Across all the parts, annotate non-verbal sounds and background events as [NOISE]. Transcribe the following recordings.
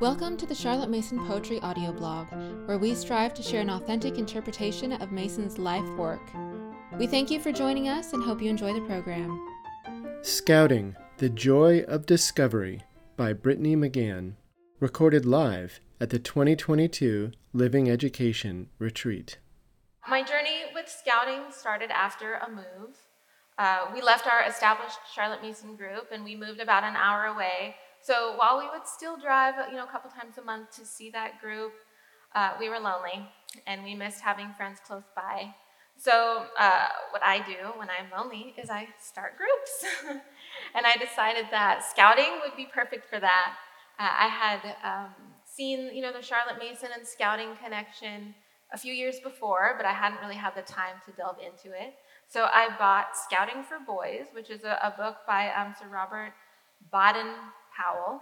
Welcome to the Charlotte Mason Poetry audio blog, where we strive to share an authentic interpretation of Mason's life work. We thank you for joining us and hope you enjoy the program. Scouting The Joy of Discovery by Brittany McGann, recorded live at the 2022 Living Education Retreat. My journey with scouting started after a move. Uh, we left our established Charlotte Mason group and we moved about an hour away so while we would still drive, you know, a couple times a month to see that group, uh, we were lonely and we missed having friends close by. So uh, what I do when I'm lonely is I start groups, [LAUGHS] and I decided that scouting would be perfect for that. Uh, I had um, seen, you know, the Charlotte Mason and Scouting connection a few years before, but I hadn't really had the time to delve into it. So I bought Scouting for Boys, which is a, a book by um, Sir Robert Baden Powell.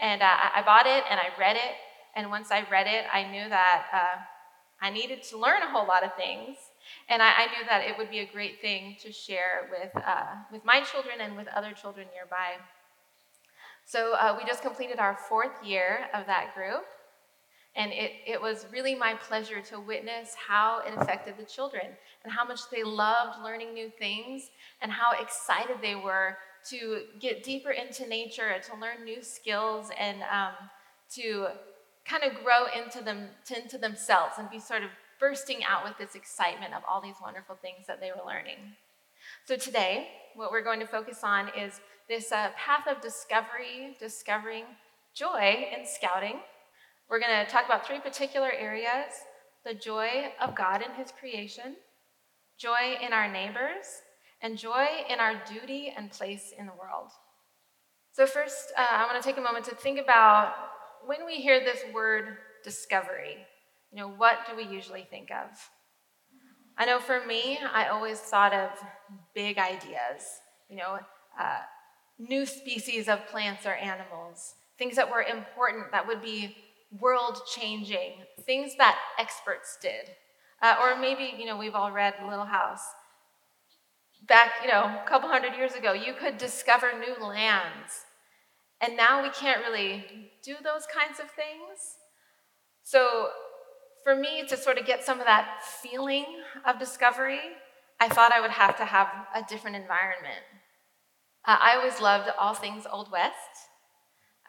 And uh, I bought it and I read it. And once I read it, I knew that uh, I needed to learn a whole lot of things. And I, I knew that it would be a great thing to share with, uh, with my children and with other children nearby. So uh, we just completed our fourth year of that group. And it, it was really my pleasure to witness how it affected the children and how much they loved learning new things and how excited they were to get deeper into nature, to learn new skills, and um, to kind of grow into them into themselves and be sort of bursting out with this excitement of all these wonderful things that they were learning. So today, what we're going to focus on is this uh, path of discovery, discovering joy in scouting. We're going to talk about three particular areas the joy of God in His creation, joy in our neighbors, and joy in our duty and place in the world. So, first, uh, I want to take a moment to think about when we hear this word discovery, you know, what do we usually think of? I know for me, I always thought of big ideas, you know, uh, new species of plants or animals, things that were important, that would be world changing, things that experts did. Uh, or maybe, you know, we've all read Little House back, you know, a couple hundred years ago, you could discover new lands. And now we can't really do those kinds of things. So, for me to sort of get some of that feeling of discovery, I thought I would have to have a different environment. Uh, I always loved all things Old West.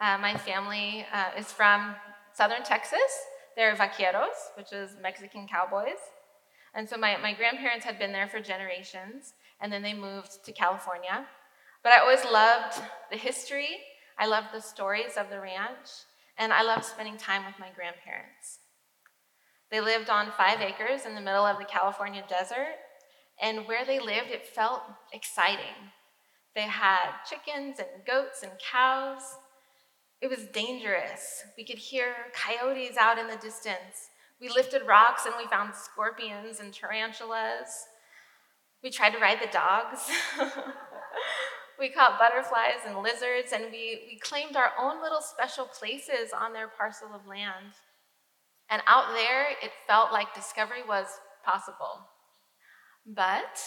Uh, my family uh, is from southern Texas. They're vaqueros, which is Mexican cowboys. And so my, my grandparents had been there for generations and then they moved to California. But I always loved the history, I loved the stories of the ranch, and I loved spending time with my grandparents. They lived on five acres in the middle of the California desert, and where they lived, it felt exciting. They had chickens and goats and cows. It was dangerous. We could hear coyotes out in the distance. We lifted rocks and we found scorpions and tarantulas. We tried to ride the dogs. [LAUGHS] we caught butterflies and lizards, and we, we claimed our own little special places on their parcel of land. And out there, it felt like discovery was possible. But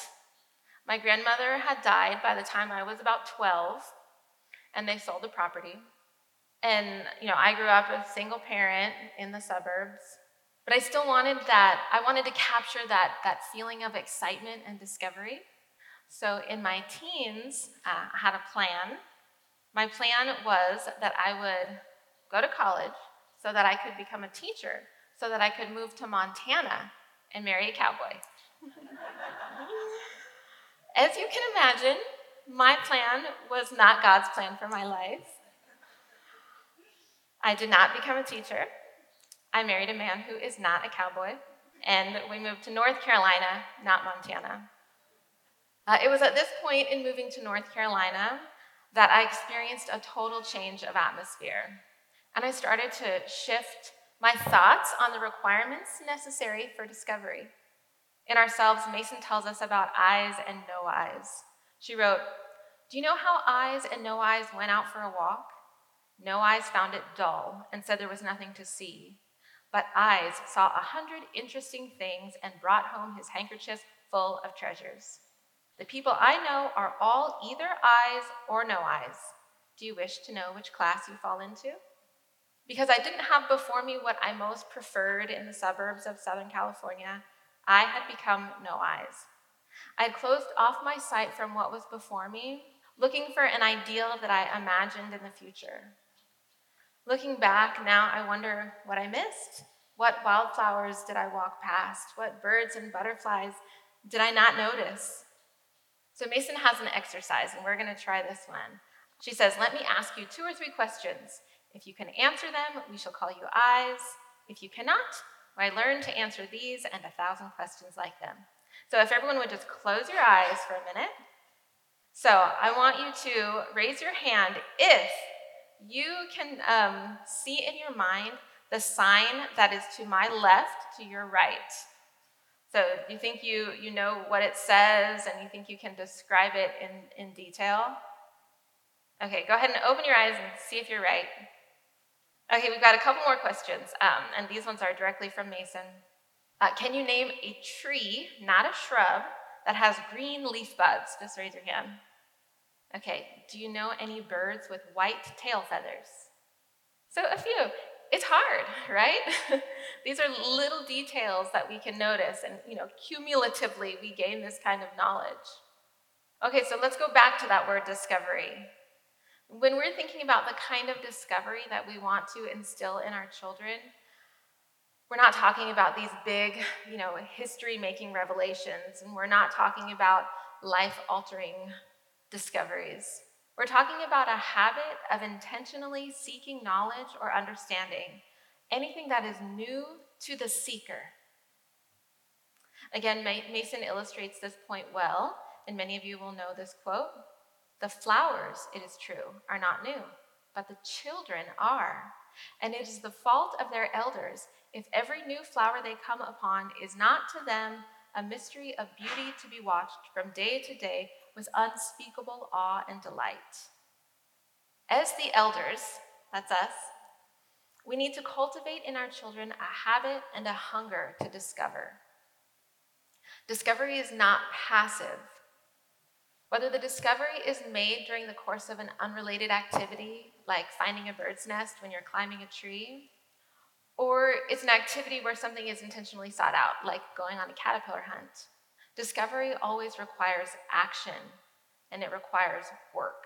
my grandmother had died by the time I was about 12, and they sold the property. And, you know, I grew up a single parent in the suburbs. But I still wanted that, I wanted to capture that, that feeling of excitement and discovery. So in my teens, uh, I had a plan. My plan was that I would go to college so that I could become a teacher, so that I could move to Montana and marry a cowboy. [LAUGHS] As you can imagine, my plan was not God's plan for my life. I did not become a teacher. I married a man who is not a cowboy, and we moved to North Carolina, not Montana. Uh, it was at this point in moving to North Carolina that I experienced a total change of atmosphere. And I started to shift my thoughts on the requirements necessary for discovery. In Ourselves, Mason tells us about eyes and no eyes. She wrote, Do you know how eyes and no eyes went out for a walk? No eyes found it dull and said there was nothing to see. But eyes saw a hundred interesting things and brought home his handkerchief full of treasures. The people I know are all either eyes or no eyes. Do you wish to know which class you fall into? Because I didn't have before me what I most preferred in the suburbs of Southern California, I had become no eyes. I had closed off my sight from what was before me, looking for an ideal that I imagined in the future. Looking back now, I wonder what I missed. What wildflowers did I walk past? What birds and butterflies did I not notice? So Mason has an exercise, and we're going to try this one. She says, Let me ask you two or three questions. If you can answer them, we shall call you eyes. If you cannot, I learn to answer these and a thousand questions like them. So if everyone would just close your eyes for a minute. So I want you to raise your hand if you can um, see in your mind the sign that is to my left, to your right. So you think you, you know what it says and you think you can describe it in, in detail? Okay, go ahead and open your eyes and see if you're right. Okay, we've got a couple more questions, um, and these ones are directly from Mason. Uh, can you name a tree, not a shrub, that has green leaf buds? Just raise your hand. Okay, do you know any birds with white tail feathers? So, a few. It's hard, [LAUGHS] right? [LAUGHS] These are little details that we can notice, and you know, cumulatively, we gain this kind of knowledge. Okay, so let's go back to that word discovery. When we're thinking about the kind of discovery that we want to instill in our children, we're not talking about these big, you know, history making revelations, and we're not talking about life altering discoveries. We're talking about a habit of intentionally seeking knowledge or understanding, anything that is new to the seeker. Again, Mason illustrates this point well, and many of you will know this quote. The flowers, it is true, are not new, but the children are. And it is the fault of their elders if every new flower they come upon is not to them a mystery of beauty to be watched from day to day with unspeakable awe and delight. As the elders, that's us, we need to cultivate in our children a habit and a hunger to discover. Discovery is not passive, whether the discovery is made during the course of an unrelated activity, like finding a bird's nest when you're climbing a tree, or it's an activity where something is intentionally sought out, like going on a caterpillar hunt, discovery always requires action and it requires work.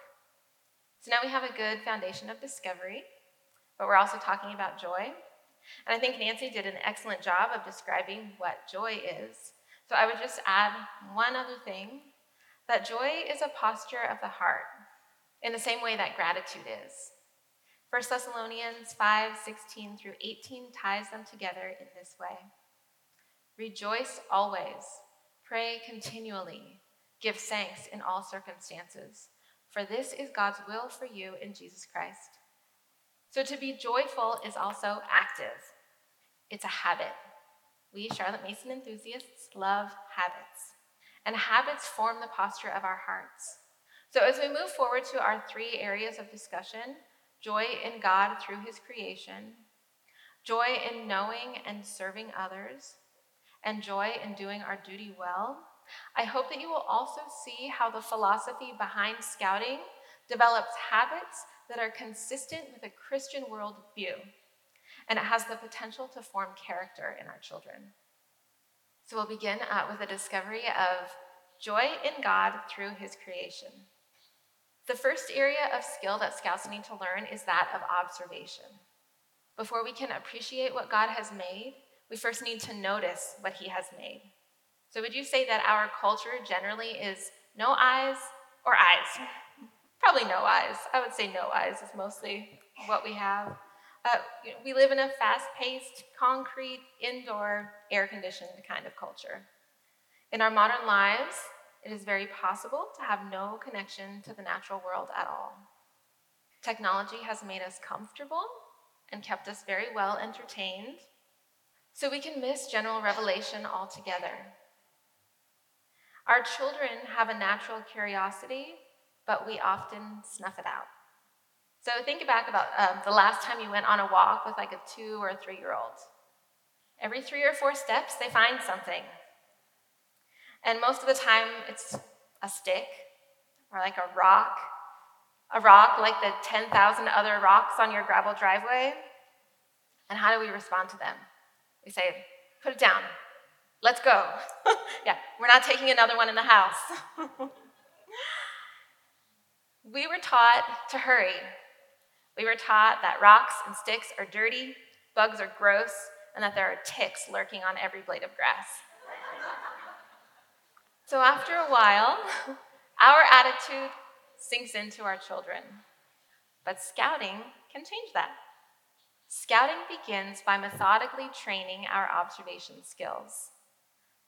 So now we have a good foundation of discovery, but we're also talking about joy. And I think Nancy did an excellent job of describing what joy is. So I would just add one other thing that joy is a posture of the heart, in the same way that gratitude is. 1 Thessalonians 5 16 through 18 ties them together in this way Rejoice always, pray continually, give thanks in all circumstances, for this is God's will for you in Jesus Christ. So to be joyful is also active, it's a habit. We, Charlotte Mason enthusiasts, love habits and habits form the posture of our hearts. So, as we move forward to our three areas of discussion joy in God through his creation, joy in knowing and serving others, and joy in doing our duty well, I hope that you will also see how the philosophy behind scouting develops habits that are consistent with a Christian worldview, and it has the potential to form character in our children. So we'll begin uh, with a discovery of joy in God through his creation. The first area of skill that scouts need to learn is that of observation. Before we can appreciate what God has made, we first need to notice what he has made. So, would you say that our culture generally is no eyes or eyes? Probably no eyes. I would say no eyes is mostly what we have. Uh, we live in a fast paced, concrete, indoor, air conditioned kind of culture. In our modern lives, it is very possible to have no connection to the natural world at all. Technology has made us comfortable and kept us very well entertained, so we can miss general revelation altogether. Our children have a natural curiosity, but we often snuff it out. So think back about um, the last time you went on a walk with like a two or three year old. Every three or four steps, they find something. And most of the time, it's a stick or like a rock, a rock like the 10,000 other rocks on your gravel driveway. And how do we respond to them? We say, put it down. Let's go. [LAUGHS] yeah, we're not taking another one in the house. [LAUGHS] we were taught to hurry. We were taught that rocks and sticks are dirty, bugs are gross, and that there are ticks lurking on every blade of grass. [LAUGHS] so after a while, our attitude sinks into our children. But scouting can change that. Scouting begins by methodically training our observation skills.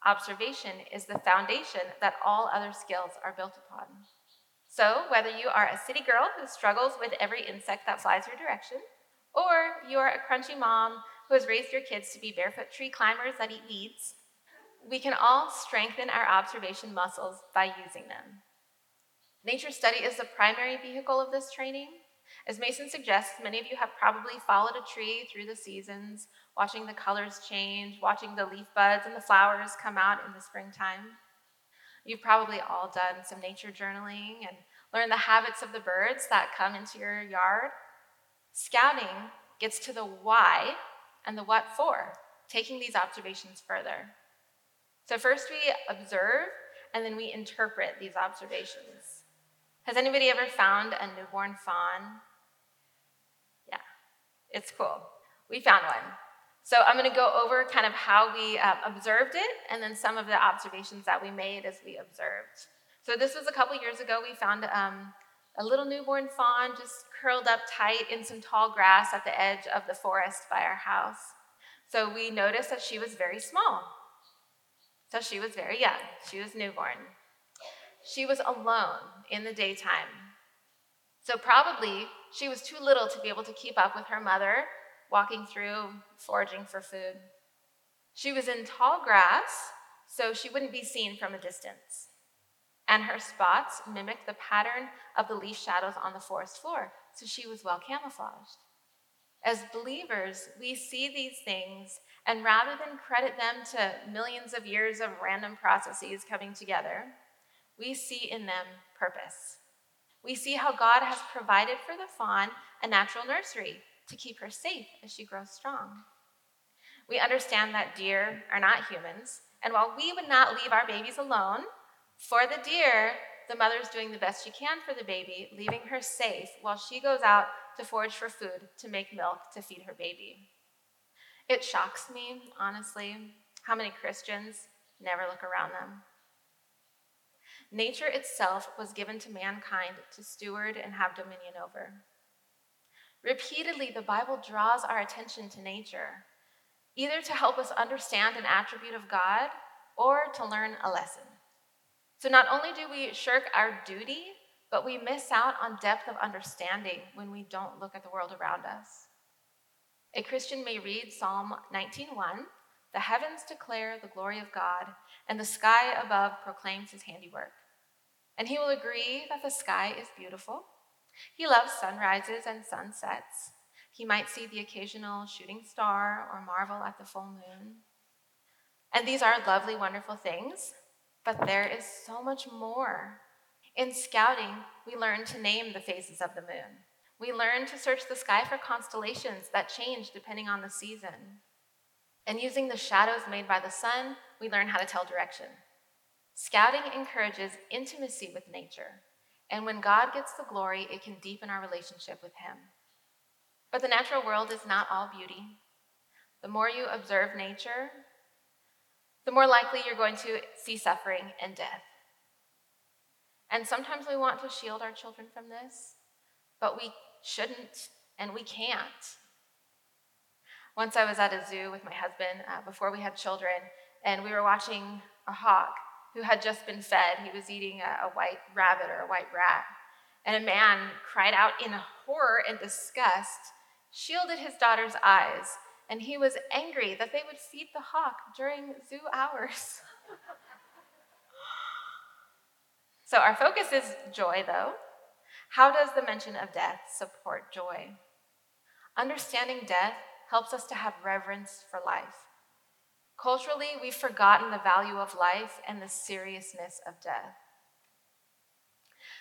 Observation is the foundation that all other skills are built upon. So, whether you are a city girl who struggles with every insect that flies your direction, or you are a crunchy mom who has raised your kids to be barefoot tree climbers that eat weeds, we can all strengthen our observation muscles by using them. Nature study is the primary vehicle of this training. As Mason suggests, many of you have probably followed a tree through the seasons, watching the colors change, watching the leaf buds and the flowers come out in the springtime. You've probably all done some nature journaling and learned the habits of the birds that come into your yard. Scouting gets to the why and the what for, taking these observations further. So, first we observe and then we interpret these observations. Has anybody ever found a newborn fawn? Yeah, it's cool. We found one. So I'm going to go over kind of how we uh, observed it and then some of the observations that we made as we observed. So this was a couple years ago. We found um, a little newborn fawn just curled up tight in some tall grass at the edge of the forest by our house. So we noticed that she was very small. So she was very young. She was newborn. She was alone in the daytime. So probably she was too little to be able to keep up with her mother walking through, foraging for food. She was in tall grass, so she wouldn't be seen from a distance. And her spots mimicked the pattern of the leaf shadows on the forest floor, so she was well camouflaged. As believers, we see these things, and rather than credit them to millions of years of random processes coming together, we see in them purpose. We see how God has provided for the fawn a natural nursery to keep her safe as she grows strong. We understand that deer are not humans, and while we would not leave our babies alone, for the deer, the mother's doing the best she can for the baby, leaving her safe while she goes out to forage for food to make milk to feed her baby. It shocks me, honestly, how many Christians never look around them. Nature itself was given to mankind to steward and have dominion over. Repeatedly, the Bible draws our attention to nature, either to help us understand an attribute of God or to learn a lesson. So not only do we shirk our duty, but we miss out on depth of understanding when we don't look at the world around us. A Christian may read Psalm 19:1, "The heavens declare the glory of God, and the sky above proclaims his handiwork." And he will agree that the sky is beautiful he loves sunrises and sunsets. He might see the occasional shooting star or marvel at the full moon. And these are lovely, wonderful things, but there is so much more. In scouting, we learn to name the phases of the moon. We learn to search the sky for constellations that change depending on the season. And using the shadows made by the sun, we learn how to tell direction. Scouting encourages intimacy with nature and when God gets the glory, it can deepen our relationship with Him. But the natural world is not all beauty. The more you observe nature, the more likely you're going to see suffering and death. And sometimes we want to shield our children from this, but we shouldn't and we can't. Once I was at a zoo with my husband uh, before we had children, and we were watching a hawk who had just been fed. He was eating a, a white rabbit or a white rat. And a man cried out in horror and disgust, shielded his daughter's eyes, and he was angry that they would feed the hawk during zoo hours. [LAUGHS] so, our focus is joy, though. How does the mention of death support joy? Understanding death helps us to have reverence for life. Culturally, we've forgotten the value of life and the seriousness of death.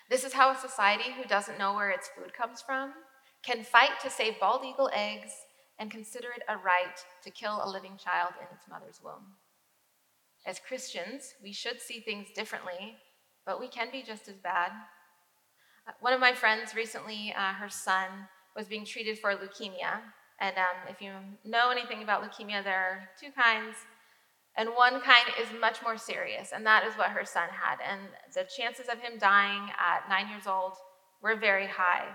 This is how a society who doesn't know where its food comes from can fight to save bald eagle eggs and consider it a right to kill a living child in its mother's womb. As Christians, we should see things differently, but we can be just as bad. Uh, one of my friends recently, uh, her son was being treated for leukemia. And um, if you know anything about leukemia, there are two kinds. And one kind is much more serious, and that is what her son had. And the chances of him dying at nine years old were very high.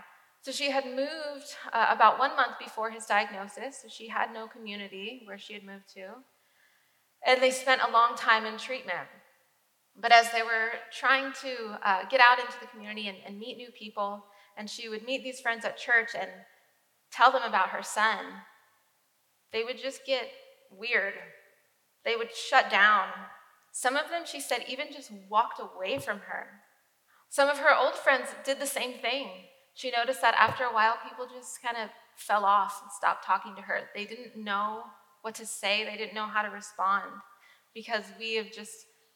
So she had moved uh, about one month before his diagnosis, so she had no community where she had moved to. And they spent a long time in treatment. But as they were trying to uh, get out into the community and, and meet new people, and she would meet these friends at church and tell them about her son, they would just get weird. They would shut down. Some of them, she said, even just walked away from her. Some of her old friends did the same thing. She noticed that after a while, people just kind of fell off and stopped talking to her. They didn't know what to say, they didn't know how to respond because we have just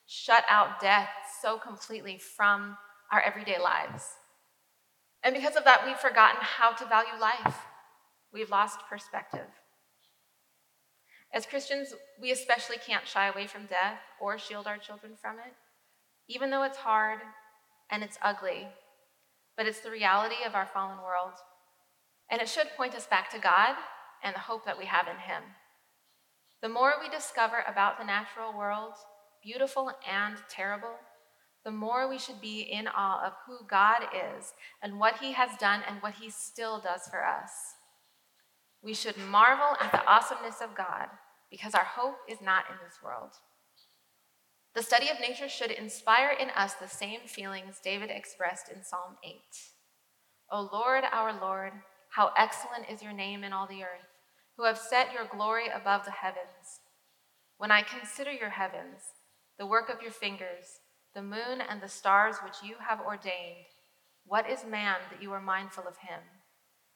shut out death so completely from our everyday lives. And because of that, we've forgotten how to value life. We've lost perspective. As Christians, we especially can't shy away from death or shield our children from it, even though it's hard and it's ugly but it's the reality of our fallen world. And it should point us back to God and the hope that we have in Him. The more we discover about the natural world, beautiful and terrible, the more we should be in awe of who God is and what He has done and what He still does for us. We should marvel at the awesomeness of God because our hope is not in this world. The study of nature should inspire in us the same feelings David expressed in Psalm 8. O Lord, our Lord, how excellent is your name in all the earth, who have set your glory above the heavens. When I consider your heavens, the work of your fingers, the moon and the stars which you have ordained, what is man that you are mindful of him,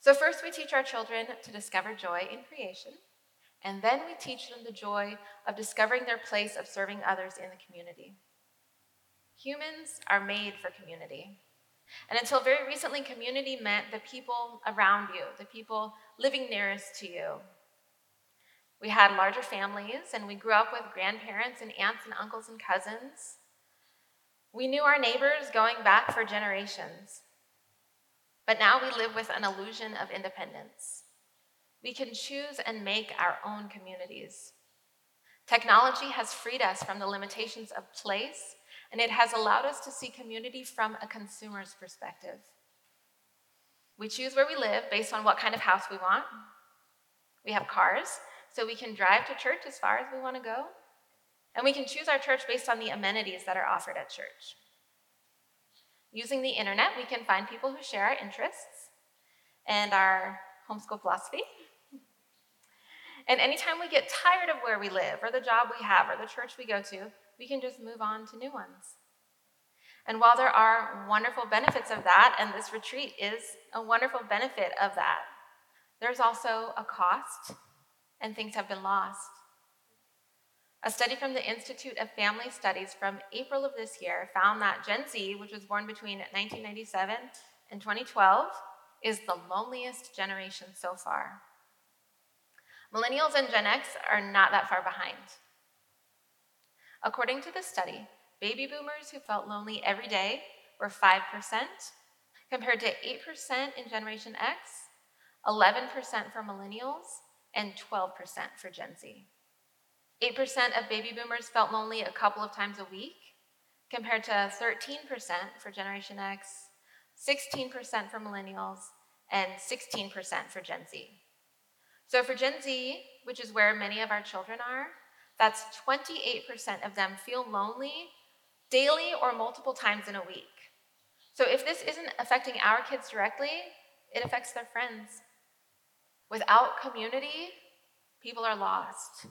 So, first, we teach our children to discover joy in creation. And then we teach them the joy of discovering their place of serving others in the community. Humans are made for community. And until very recently, community meant the people around you, the people living nearest to you. We had larger families, and we grew up with grandparents and aunts and uncles and cousins. We knew our neighbors going back for generations. But now we live with an illusion of independence. We can choose and make our own communities. Technology has freed us from the limitations of place, and it has allowed us to see community from a consumer's perspective. We choose where we live based on what kind of house we want. We have cars, so we can drive to church as far as we want to go. And we can choose our church based on the amenities that are offered at church. Using the internet, we can find people who share our interests and our homeschool philosophy. And anytime we get tired of where we live, or the job we have, or the church we go to, we can just move on to new ones. And while there are wonderful benefits of that, and this retreat is a wonderful benefit of that, there's also a cost, and things have been lost. A study from the Institute of Family Studies from April of this year found that Gen Z, which was born between 1997 and 2012, is the loneliest generation so far. Millennials and Gen X are not that far behind. According to the study, baby boomers who felt lonely every day were 5%, compared to 8% in Generation X, 11% for millennials, and 12% for Gen Z. 8% of baby boomers felt lonely a couple of times a week, compared to 13% for Generation X, 16% for millennials, and 16% for Gen Z. So for Gen Z, which is where many of our children are, that's 28% of them feel lonely daily or multiple times in a week. So if this isn't affecting our kids directly, it affects their friends. Without community, people are lost.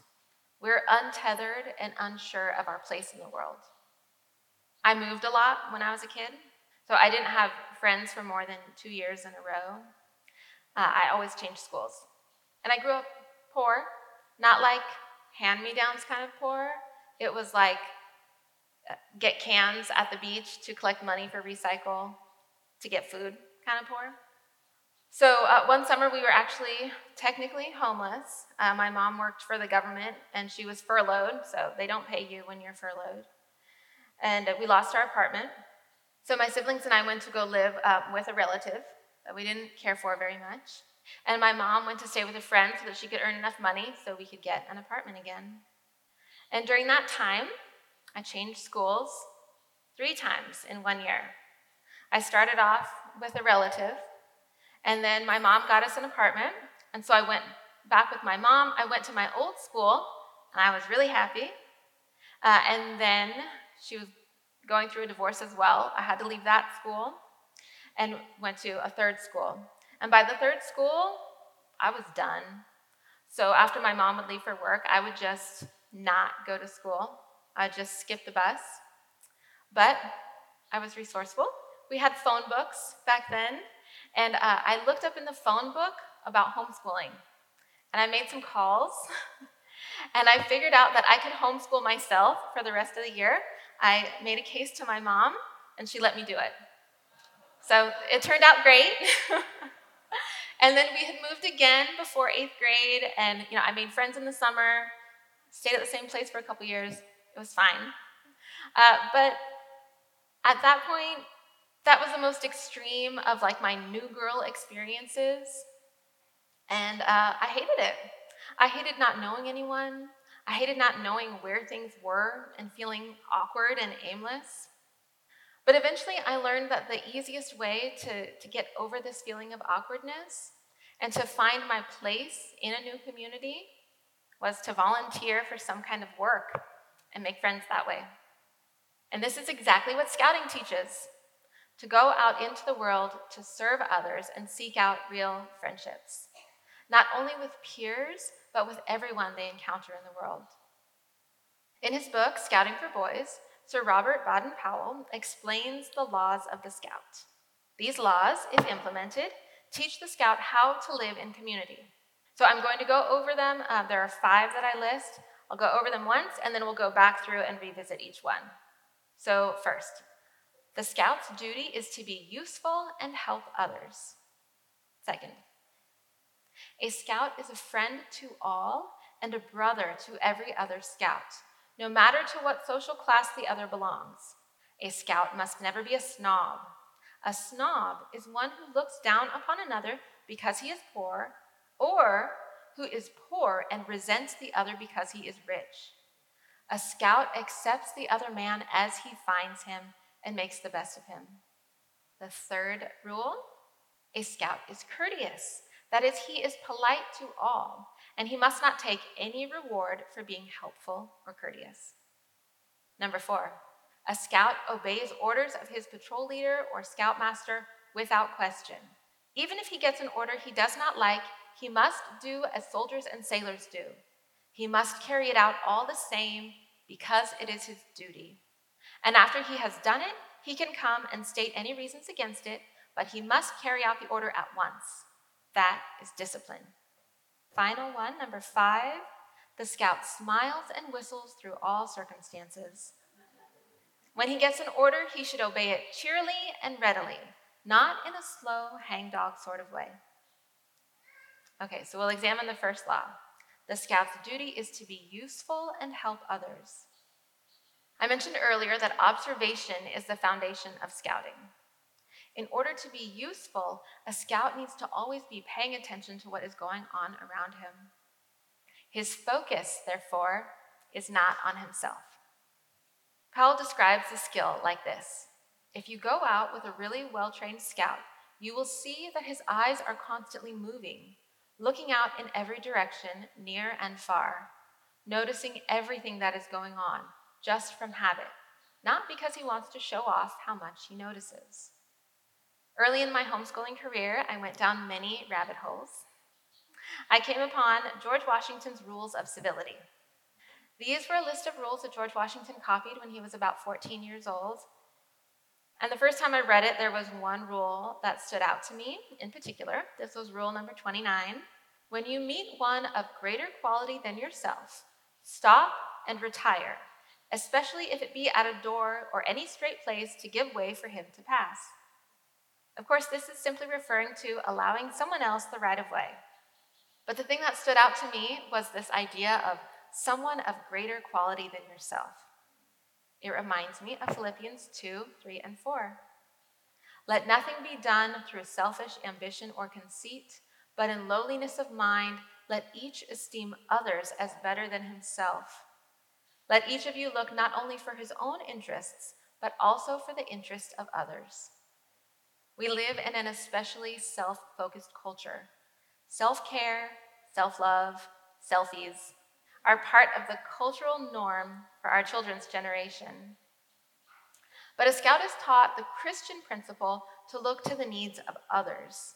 We're untethered and unsure of our place in the world. I moved a lot when I was a kid, so I didn't have friends for more than two years in a row. Uh, I always changed schools. And I grew up poor, not like hand me downs kind of poor. It was like uh, get cans at the beach to collect money for recycle to get food kind of poor. So uh, one summer we were actually technically homeless. Uh, my mom worked for the government and she was furloughed, so they don't pay you when you're furloughed. And uh, we lost our apartment. So my siblings and I went to go live uh, with a relative that we didn't care for very much. And my mom went to stay with a friend so that she could earn enough money so we could get an apartment again. And during that time, I changed schools three times in one year. I started off with a relative, and then my mom got us an apartment, and so I went back with my mom. I went to my old school, and I was really happy. Uh, and then she was going through a divorce as well. I had to leave that school and went to a third school. And by the third school, I was done. So after my mom would leave for work, I would just not go to school. I'd just skip the bus. But I was resourceful. We had phone books back then, and uh, I looked up in the phone book about homeschooling. And I made some calls, [LAUGHS] and I figured out that I could homeschool myself for the rest of the year. I made a case to my mom, and she let me do it. So it turned out great. [LAUGHS] and then we had moved again before eighth grade, and you know, I made friends in the summer, stayed at the same place for a couple years. It was fine. Uh, but at that point, that was the most extreme of like my new girl experiences. And uh, I hated it. I hated not knowing anyone. I hated not knowing where things were and feeling awkward and aimless. But eventually, I learned that the easiest way to, to get over this feeling of awkwardness and to find my place in a new community was to volunteer for some kind of work and make friends that way. And this is exactly what scouting teaches to go out into the world to serve others and seek out real friendships, not only with peers, but with everyone they encounter in the world. In his book, Scouting for Boys, Sir Robert Baden Powell explains the laws of the scout. These laws, if implemented, teach the scout how to live in community. So I'm going to go over them. Uh, there are five that I list. I'll go over them once, and then we'll go back through and revisit each one. So, first, the scout's duty is to be useful and help others. Second, a scout is a friend to all and a brother to every other scout no matter to what social class the other belongs. A scout must never be a snob. A snob is one who looks down upon another because he is poor, or who is poor and resents the other because he is rich. A scout accepts the other man as he finds him and makes the best of him. The third rule a scout is courteous. That is, he is polite to all and he must not take any reward for being helpful or courteous. Number four, a scout obeys orders of his patrol leader or scoutmaster without question. Even if he gets an order he does not like, he must do as soldiers and sailors do. He must carry it out all the same because it is his duty. And after he has done it, he can come and state any reasons against it, but he must carry out the order at once. That is discipline. Final one, number five, the scout smiles and whistles through all circumstances. When he gets an order, he should obey it cheerily and readily, not in a slow, hangdog sort of way. Okay, so we'll examine the first law. The scout's duty is to be useful and help others. I mentioned earlier that observation is the foundation of scouting. In order to be useful, a scout needs to always be paying attention to what is going on around him. His focus, therefore, is not on himself. Powell describes the skill like this If you go out with a really well trained scout, you will see that his eyes are constantly moving, looking out in every direction, near and far, noticing everything that is going on, just from habit, not because he wants to show off how much he notices. Early in my homeschooling career, I went down many rabbit holes. I came upon George Washington's Rules of Civility. These were a list of rules that George Washington copied when he was about 14 years old. And the first time I read it, there was one rule that stood out to me in particular. This was rule number 29. When you meet one of greater quality than yourself, stop and retire, especially if it be at a door or any straight place to give way for him to pass. Of course, this is simply referring to allowing someone else the right of way. But the thing that stood out to me was this idea of someone of greater quality than yourself. It reminds me of Philippians 2 3 and 4. Let nothing be done through selfish ambition or conceit, but in lowliness of mind, let each esteem others as better than himself. Let each of you look not only for his own interests, but also for the interests of others. We live in an especially self focused culture. Self care, self love, selfies are part of the cultural norm for our children's generation. But a scout is taught the Christian principle to look to the needs of others,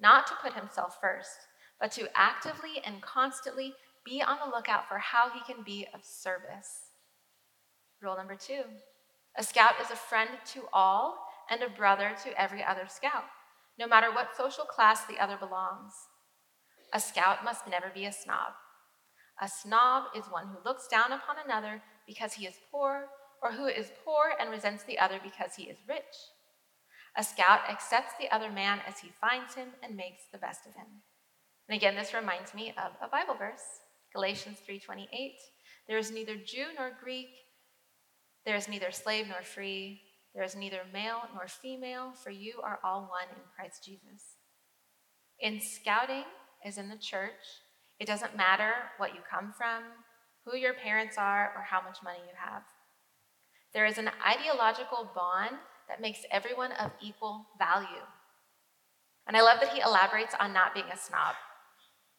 not to put himself first, but to actively and constantly be on the lookout for how he can be of service. Rule number two a scout is a friend to all and a brother to every other scout, no matter what social class the other belongs. A scout must never be a snob. A snob is one who looks down upon another because he is poor, or who is poor and resents the other because he is rich. A scout accepts the other man as he finds him and makes the best of him. And again, this reminds me of a Bible verse, Galatians 3:28. There is neither Jew nor Greek, there is neither slave nor free, there is neither male nor female, for you are all one in Christ Jesus. In scouting, as in the church, it doesn't matter what you come from, who your parents are, or how much money you have. There is an ideological bond that makes everyone of equal value. And I love that he elaborates on not being a snob.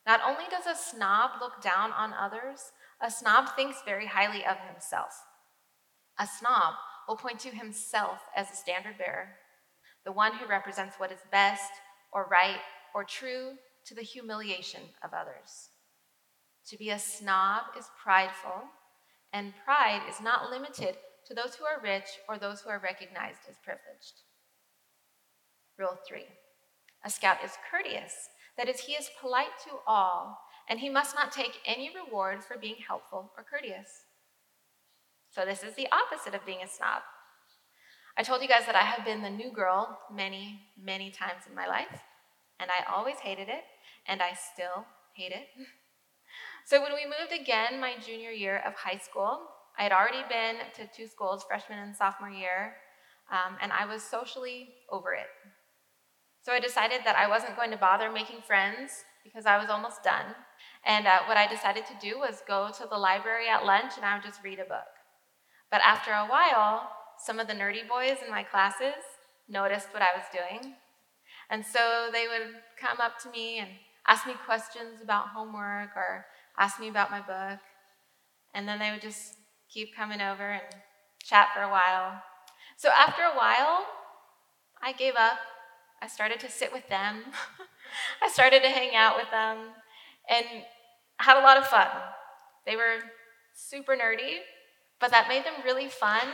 Not only does a snob look down on others, a snob thinks very highly of himself. A snob will point to himself as a standard bearer, the one who represents what is best or right or true to the humiliation of others. To be a snob is prideful, and pride is not limited to those who are rich or those who are recognized as privileged. Rule three a scout is courteous, that is, he is polite to all, and he must not take any reward for being helpful or courteous. So, this is the opposite of being a snob. I told you guys that I have been the new girl many, many times in my life, and I always hated it, and I still hate it. [LAUGHS] So when we moved again my junior year of high school, I had already been to two schools, freshman and sophomore year, um, and I was socially over it. So I decided that I wasn't going to bother making friends because I was almost done. And uh, what I decided to do was go to the library at lunch and I would just read a book. But after a while, some of the nerdy boys in my classes noticed what I was doing. And so they would come up to me and ask me questions about homework or ask me about my book, and then they would just keep coming over and chat for a while. So after a while, I gave up. I started to sit with them. [LAUGHS] I started to hang out with them and had a lot of fun. They were super nerdy, but that made them really fun,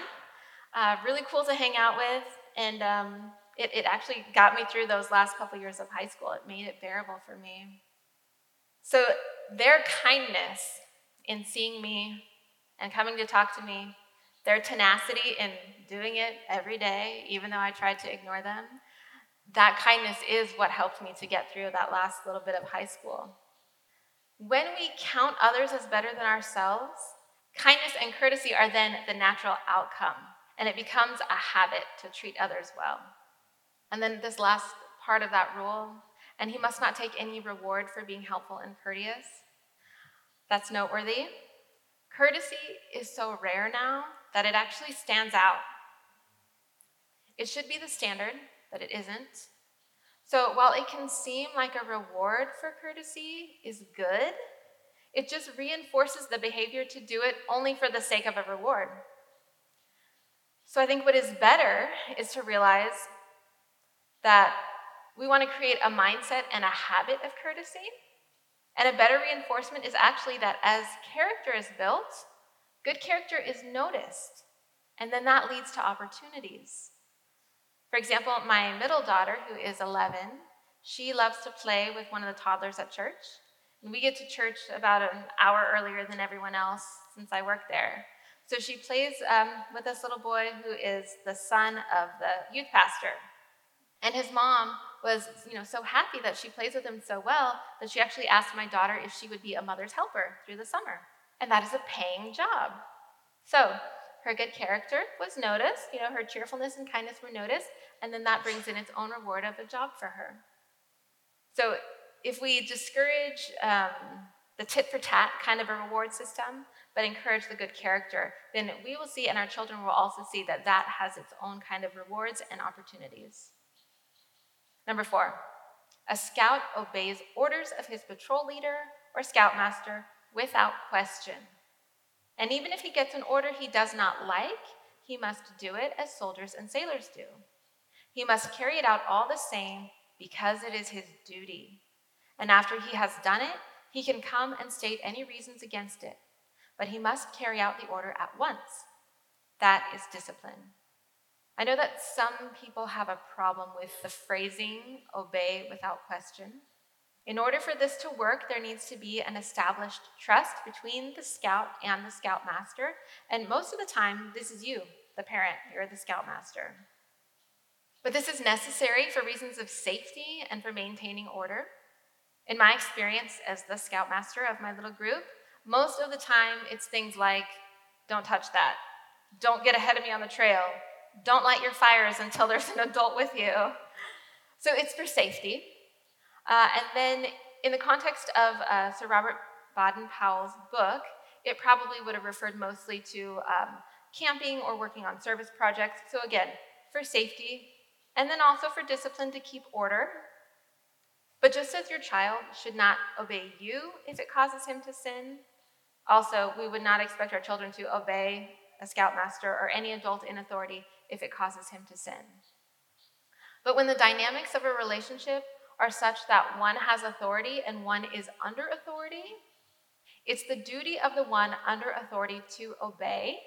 uh, really cool to hang out with, and um, it, it actually got me through those last couple years of high school. It made it bearable for me. So their kindness in seeing me and coming to talk to me, their tenacity in doing it every day, even though I tried to ignore them, that kindness is what helped me to get through that last little bit of high school. When we count others as better than ourselves, kindness and courtesy are then the natural outcome, and it becomes a habit to treat others well. And then this last part of that rule and he must not take any reward for being helpful and courteous. That's noteworthy. Courtesy is so rare now that it actually stands out. It should be the standard, but it isn't. So while it can seem like a reward for courtesy is good, it just reinforces the behavior to do it only for the sake of a reward. So I think what is better is to realize that we want to create a mindset and a habit of courtesy. And a better reinforcement is actually that as character is built, good character is noticed. And then that leads to opportunities. For example, my middle daughter, who is 11, she loves to play with one of the toddlers at church. And we get to church about an hour earlier than everyone else since I work there. So she plays um, with this little boy who is the son of the youth pastor. And his mom was, you know, so happy that she plays with him so well that she actually asked my daughter if she would be a mother's helper through the summer. And that is a paying job. So her good character was noticed, you know, her cheerfulness and kindness were noticed, and then that brings in its own reward of a job for her. So if we discourage um, the tit for tat kind of a reward system, but encourage the good character, then we will see, and our children will also see, that that has its own kind of rewards and opportunities. Number four, a scout obeys orders of his patrol leader or scoutmaster without question. And even if he gets an order he does not like, he must do it as soldiers and sailors do. He must carry it out all the same because it is his duty. And after he has done it, he can come and state any reasons against it. But he must carry out the order at once. That is discipline. I know that some people have a problem with the phrasing, obey without question. In order for this to work, there needs to be an established trust between the scout and the scoutmaster. And most of the time, this is you, the parent, you're the scoutmaster. But this is necessary for reasons of safety and for maintaining order. In my experience as the scoutmaster of my little group, most of the time it's things like don't touch that, don't get ahead of me on the trail, don't light your fires until there's an adult with you. So it's for safety. Uh, and then, in the context of uh, Sir Robert Baden Powell's book, it probably would have referred mostly to um, camping or working on service projects. So, again, for safety, and then also for discipline to keep order. But just as your child should not obey you if it causes him to sin, also, we would not expect our children to obey a scoutmaster or any adult in authority if it causes him to sin. But when the dynamics of a relationship are such that one has authority and one is under authority, it's the duty of the one under authority to obey.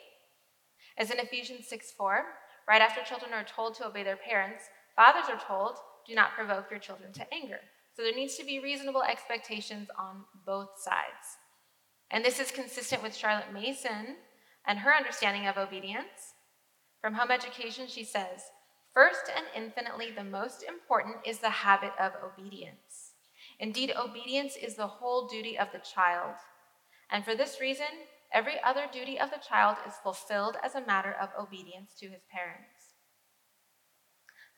As in Ephesians 6 4, right after children are told to obey their parents, fathers are told, do not provoke your children to anger. So there needs to be reasonable expectations on both sides. And this is consistent with Charlotte Mason and her understanding of obedience. From home education, she says, First and infinitely the most important is the habit of obedience. Indeed, obedience is the whole duty of the child. And for this reason, every other duty of the child is fulfilled as a matter of obedience to his parents.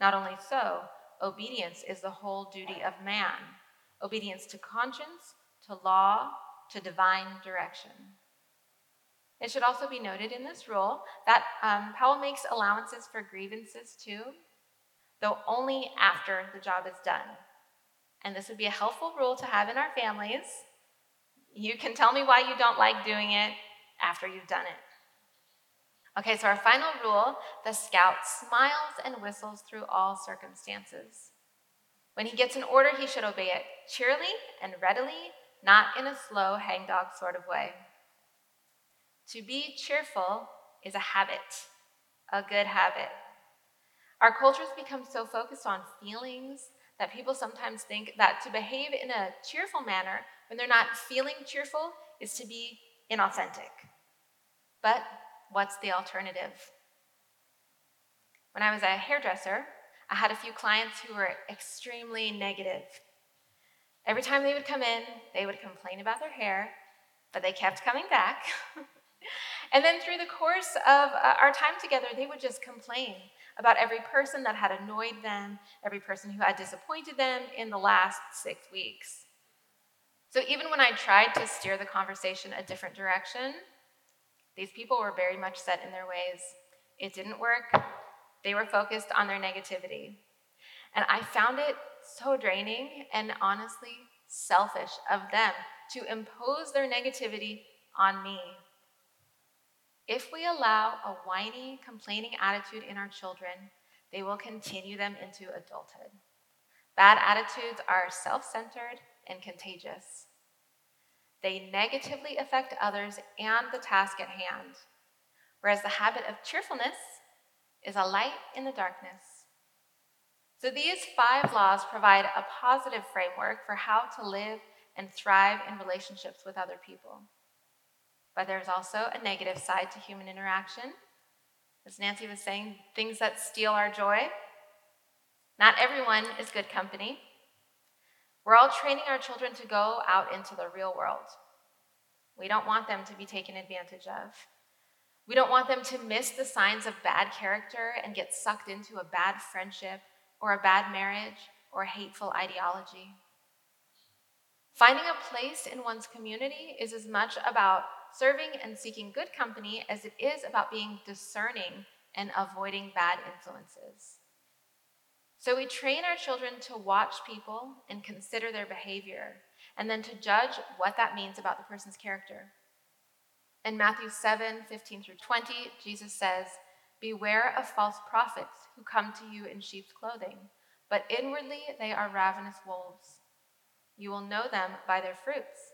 Not only so, obedience is the whole duty of man obedience to conscience, to law, to divine direction. It should also be noted in this rule that um, Powell makes allowances for grievances too, though only after the job is done. And this would be a helpful rule to have in our families. You can tell me why you don't like doing it after you've done it. Okay, so our final rule the scout smiles and whistles through all circumstances. When he gets an order, he should obey it cheerily and readily, not in a slow hangdog sort of way. To be cheerful is a habit, a good habit. Our cultures become so focused on feelings that people sometimes think that to behave in a cheerful manner when they're not feeling cheerful is to be inauthentic. But what's the alternative? When I was a hairdresser, I had a few clients who were extremely negative. Every time they would come in, they would complain about their hair, but they kept coming back. [LAUGHS] And then through the course of uh, our time together, they would just complain about every person that had annoyed them, every person who had disappointed them in the last six weeks. So even when I tried to steer the conversation a different direction, these people were very much set in their ways. It didn't work. They were focused on their negativity. And I found it so draining and honestly selfish of them to impose their negativity on me. If we allow a whiny, complaining attitude in our children, they will continue them into adulthood. Bad attitudes are self centered and contagious. they negatively affect others and the task at hand, whereas the habit of cheerfulness is a light in the darkness. So these five laws provide a positive framework for how to live and thrive in relationships with other people. But there's also a negative side to human interaction. As Nancy was saying, things that steal our joy. Not everyone is good company. We're all training our children to go out into the real world. We don't want them to be taken advantage of. We don't want them to miss the signs of bad character and get sucked into a bad friendship or a bad marriage or a hateful ideology. Finding a place in one's community is as much about serving and seeking good company as it is about being discerning and avoiding bad influences. So we train our children to watch people and consider their behavior, and then to judge what that means about the person's character. In Matthew 7 15 through 20, Jesus says, Beware of false prophets who come to you in sheep's clothing, but inwardly they are ravenous wolves. You will know them by their fruits.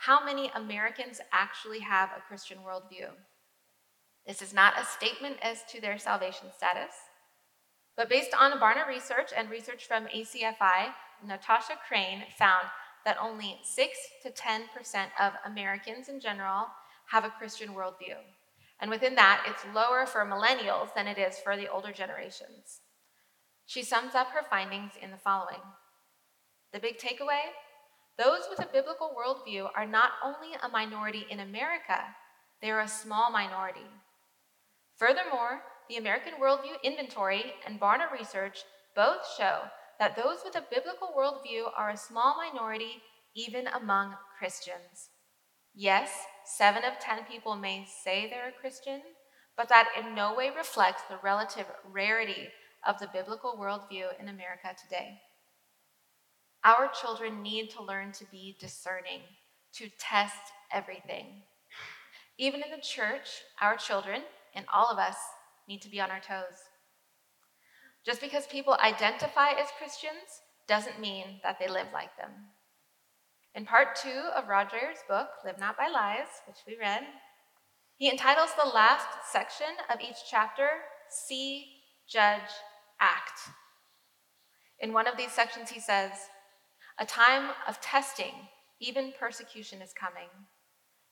how many Americans actually have a Christian worldview. This is not a statement as to their salvation status, but based on Barna research and research from ACFI, Natasha Crain found that only 6 to 10% of Americans in general have a Christian worldview. And within that, it's lower for millennials than it is for the older generations. She sums up her findings in the following The big takeaway those with a biblical worldview are not only a minority in America, they are a small minority. Furthermore, the American Worldview Inventory and Barna Research both show that those with a biblical worldview are a small minority even among Christians. Yes, seven of ten people may say they're a Christian, but that in no way reflects the relative rarity of the biblical worldview in America today. Our children need to learn to be discerning, to test everything. Even in the church, our children, and all of us, need to be on our toes. Just because people identify as Christians doesn't mean that they live like them. In part two of Rod Dreher's book, Live Not by Lies, which we read, he entitles the last section of each chapter, See, Judge, Act. In one of these sections, he says, A time of testing, even persecution is coming.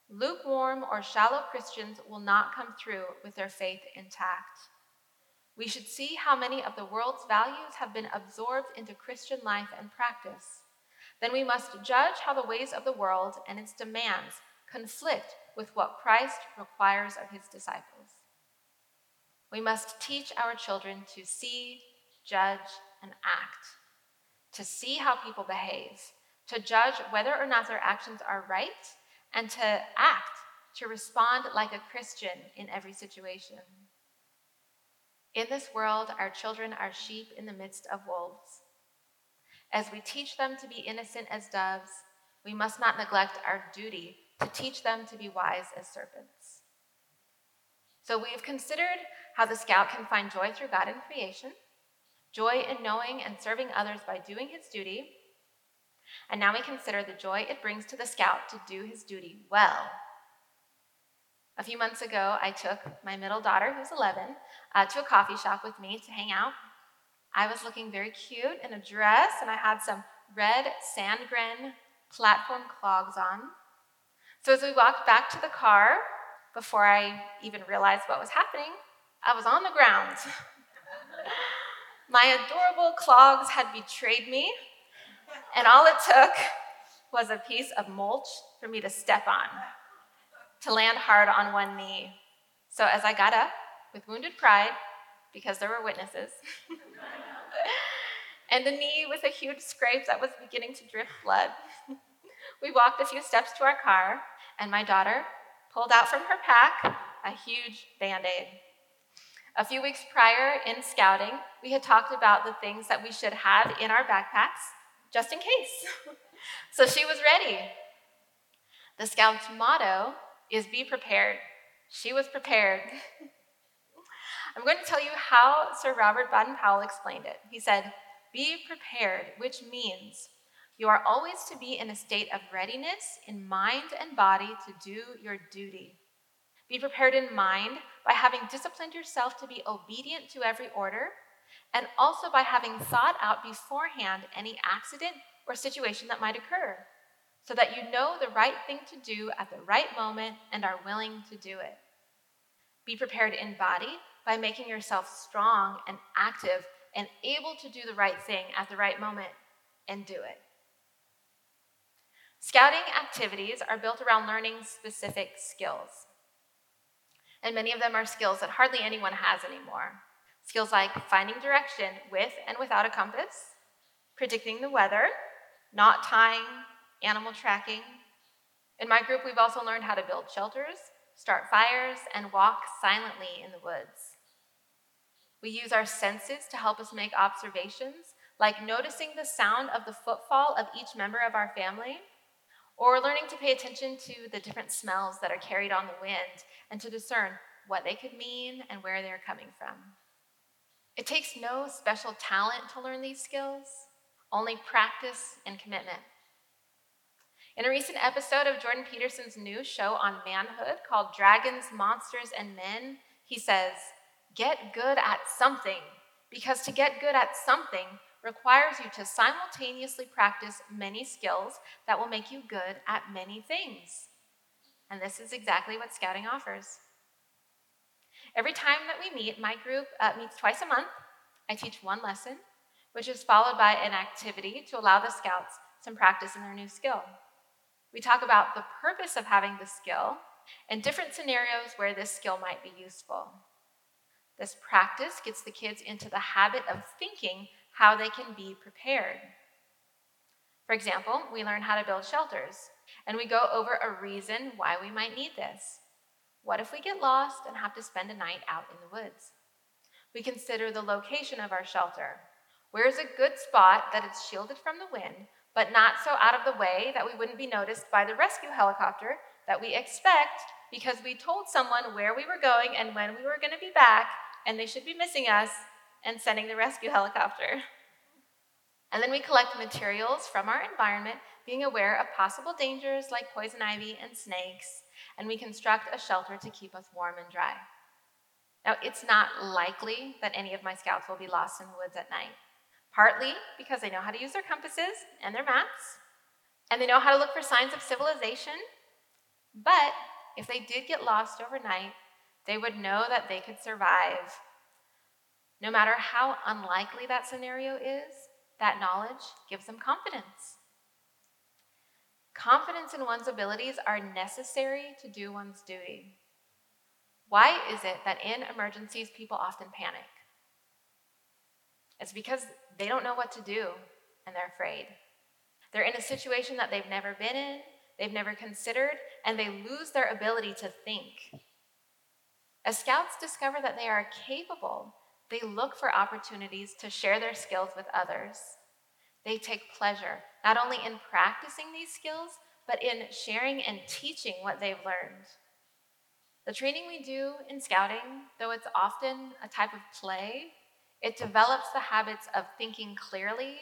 Lukewarm or shallow Christians will not come through with their faith intact. We should see how many of the world's values have been absorbed into Christian life and practice. Then we must judge how the ways of the world and its demands conflict with what Christ requires of his disciples. We must teach our children to see, judge, and act, to see how people behave, to judge whether or not their actions are right, and to act, to respond like a Christian in every situation. In this world, our children are sheep in the midst of wolves. As we teach them to be innocent as doves, we must not neglect our duty to teach them to be wise as serpents. So we have considered how the scout can find joy through God in creation, joy in knowing and serving others by doing his duty, and now we consider the joy it brings to the scout to do his duty well a few months ago, I took my middle daughter, who's 11, uh, to a coffee shop with me to hang out. I was looking very cute in a dress, and I had some red Sandgren platform clogs on. So as we walked back to the car, before I even realized what was happening, I was on the ground. [LAUGHS] my adorable clogs had betrayed me, and all it took was a piece of mulch for me to step on to land hard on one knee. So as I got up with wounded pride, because there were witnesses, [LAUGHS] and a knee with a huge scrape that was beginning to drip blood, [LAUGHS] we walked a few steps to our car, and my daughter pulled out from her pack a huge band aid. A few weeks prior in scouting, we had talked about the things that we should have in our backpacks just in case. [LAUGHS] so she was ready. The scout's motto is be prepared. She was prepared. [LAUGHS] I'm going to tell you how Sir Robert Baden Powell explained it. He said, Be prepared, which means you are always to be in a state of readiness in mind and body to do your duty. Be prepared in mind by having disciplined yourself to be obedient to every order, and also by having thought out beforehand any accident or situation that might occur, so that you know the right thing to do at the right moment and are willing to do it. Be prepared in body by making yourself strong and active and able to do the right thing at the right moment and do it. Scouting activities are built around learning specific skills. And many of them are skills that hardly anyone has anymore. Skills like finding direction with and without a compass, predicting the weather, knot tying, animal tracking. In my group, we've also learned how to build shelters, start fires, and walk silently in the woods. We use our senses to help us make observations, like noticing the sound of the footfall of each member of our family or learning to pay attention to the different smells that are carried on the wind and to discern what they could mean and where they're coming from. It takes no special talent to learn these skills, only practice and commitment. In a recent episode of Jordan Peterson's new show on manhood called Dragons, Monsters, and Men, he says, Get good at something, because to get good at something, requires you to simultaneously practice many skills that will make you good at many things. And this is exactly what scouting offers. Every time that we meet, my group uh, meets twice a month. I teach one lesson, which is followed by an activity to allow the scouts some practice in their new skill. We talk about the purpose of having the skill and different scenarios where this skill might be useful. This practice gets the kids into the habit of thinking how they can be prepared. For example, we learn how to build shelters, and we go over a reason why we might need this. What if we get lost and have to spend a night out in the woods? We consider the location of our shelter. Where is a good spot that is shielded from the wind, but not so out of the way that we wouldn't be noticed by the rescue helicopter that we expect because we told someone where we were going and when we were going to be back, and they should be missing us and sending the rescue helicopter. And then we collect materials from our environment, being aware of possible dangers like poison ivy and snakes, and we construct a shelter to keep us warm and dry. Now, it's not likely that any of my scouts will be lost in the woods at night, partly because they know how to use their compasses and their maps, and they know how to look for signs of civilization. But if they did get lost overnight, they would know that they could survive no matter how unlikely that scenario is, that knowledge gives them confidence. Confidence in one's abilities are necessary to do one's duty. Why is it that in emergencies people often panic? It's because they don't know what to do and they're afraid. They're in a situation that they've never been in, they've never considered, and they lose their ability to think. As scouts discover that they are capable they look for opportunities to share their skills with others. They take pleasure not only in practicing these skills, but in sharing and teaching what they've learned. The training we do in scouting, though it's often a type of play, it develops the habits of thinking clearly,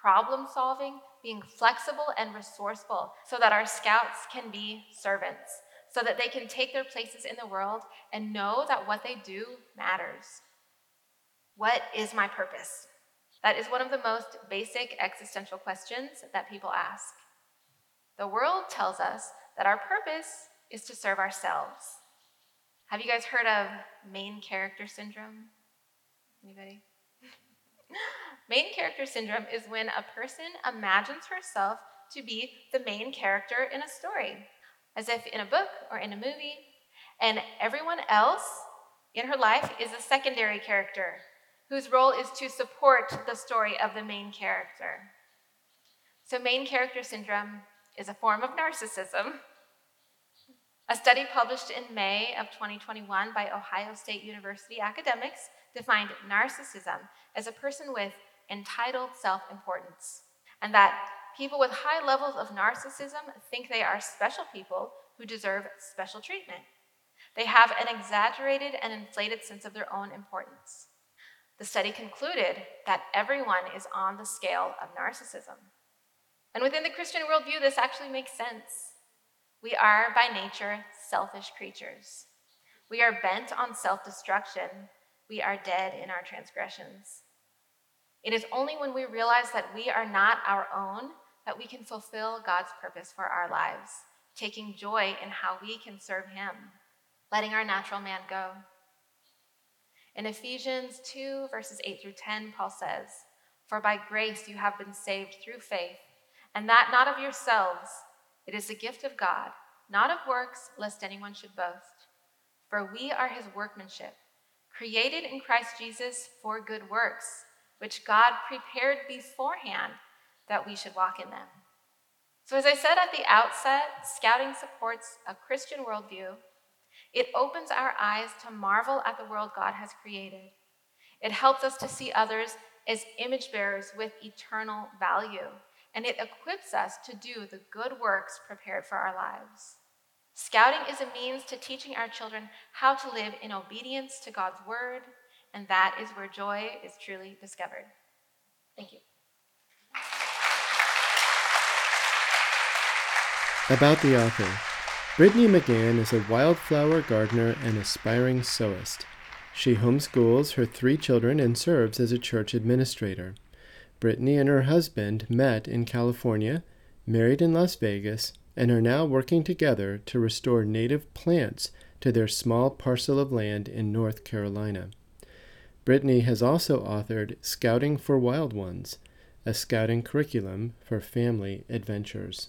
problem solving, being flexible and resourceful so that our scouts can be servants, so that they can take their places in the world and know that what they do matters. What is my purpose? That is one of the most basic existential questions that people ask. The world tells us that our purpose is to serve ourselves. Have you guys heard of main character syndrome? Anybody? [LAUGHS] main character syndrome is when a person imagines herself to be the main character in a story, as if in a book or in a movie, and everyone else in her life is a secondary character whose role is to support the story of the main character. So, main character syndrome is a form of narcissism. A study published in May of 2021 by Ohio State University academics defined narcissism as a person with entitled self importance, and that people with high levels of narcissism think they are special people who deserve special treatment. They have an exaggerated and inflated sense of their own importance. The study concluded that everyone is on the scale of narcissism. And within the Christian worldview, this actually makes sense. We are by nature selfish creatures. We are bent on self destruction. We are dead in our transgressions. It is only when we realize that we are not our own that we can fulfill God's purpose for our lives, taking joy in how we can serve Him, letting our natural man go. In Ephesians 2, verses 8 through 10, Paul says, For by grace you have been saved through faith, and that not of yourselves. It is a gift of God, not of works, lest anyone should boast. For we are his workmanship, created in Christ Jesus for good works, which God prepared beforehand that we should walk in them. So, as I said at the outset, scouting supports a Christian worldview. It opens our eyes to marvel at the world God has created. It helps us to see others as image bearers with eternal value and it equips us to do the good works prepared for our lives. Scouting is a means to teaching our children how to live in obedience to God's word, and that is where joy is truly discovered. Thank you. About the author Brittany McGann is a wildflower gardener and aspiring sewist. She homeschools her three children and serves as a church administrator. Brittany and her husband met in California, married in Las Vegas, and are now working together to restore native plants to their small parcel of land in North Carolina. Brittany has also authored Scouting for Wild Ones, a scouting curriculum for family adventures.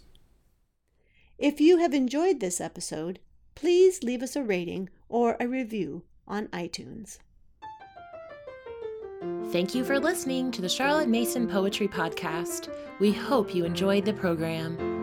If you have enjoyed this episode, please leave us a rating or a review on iTunes. Thank you for listening to the Charlotte Mason Poetry Podcast. We hope you enjoyed the program.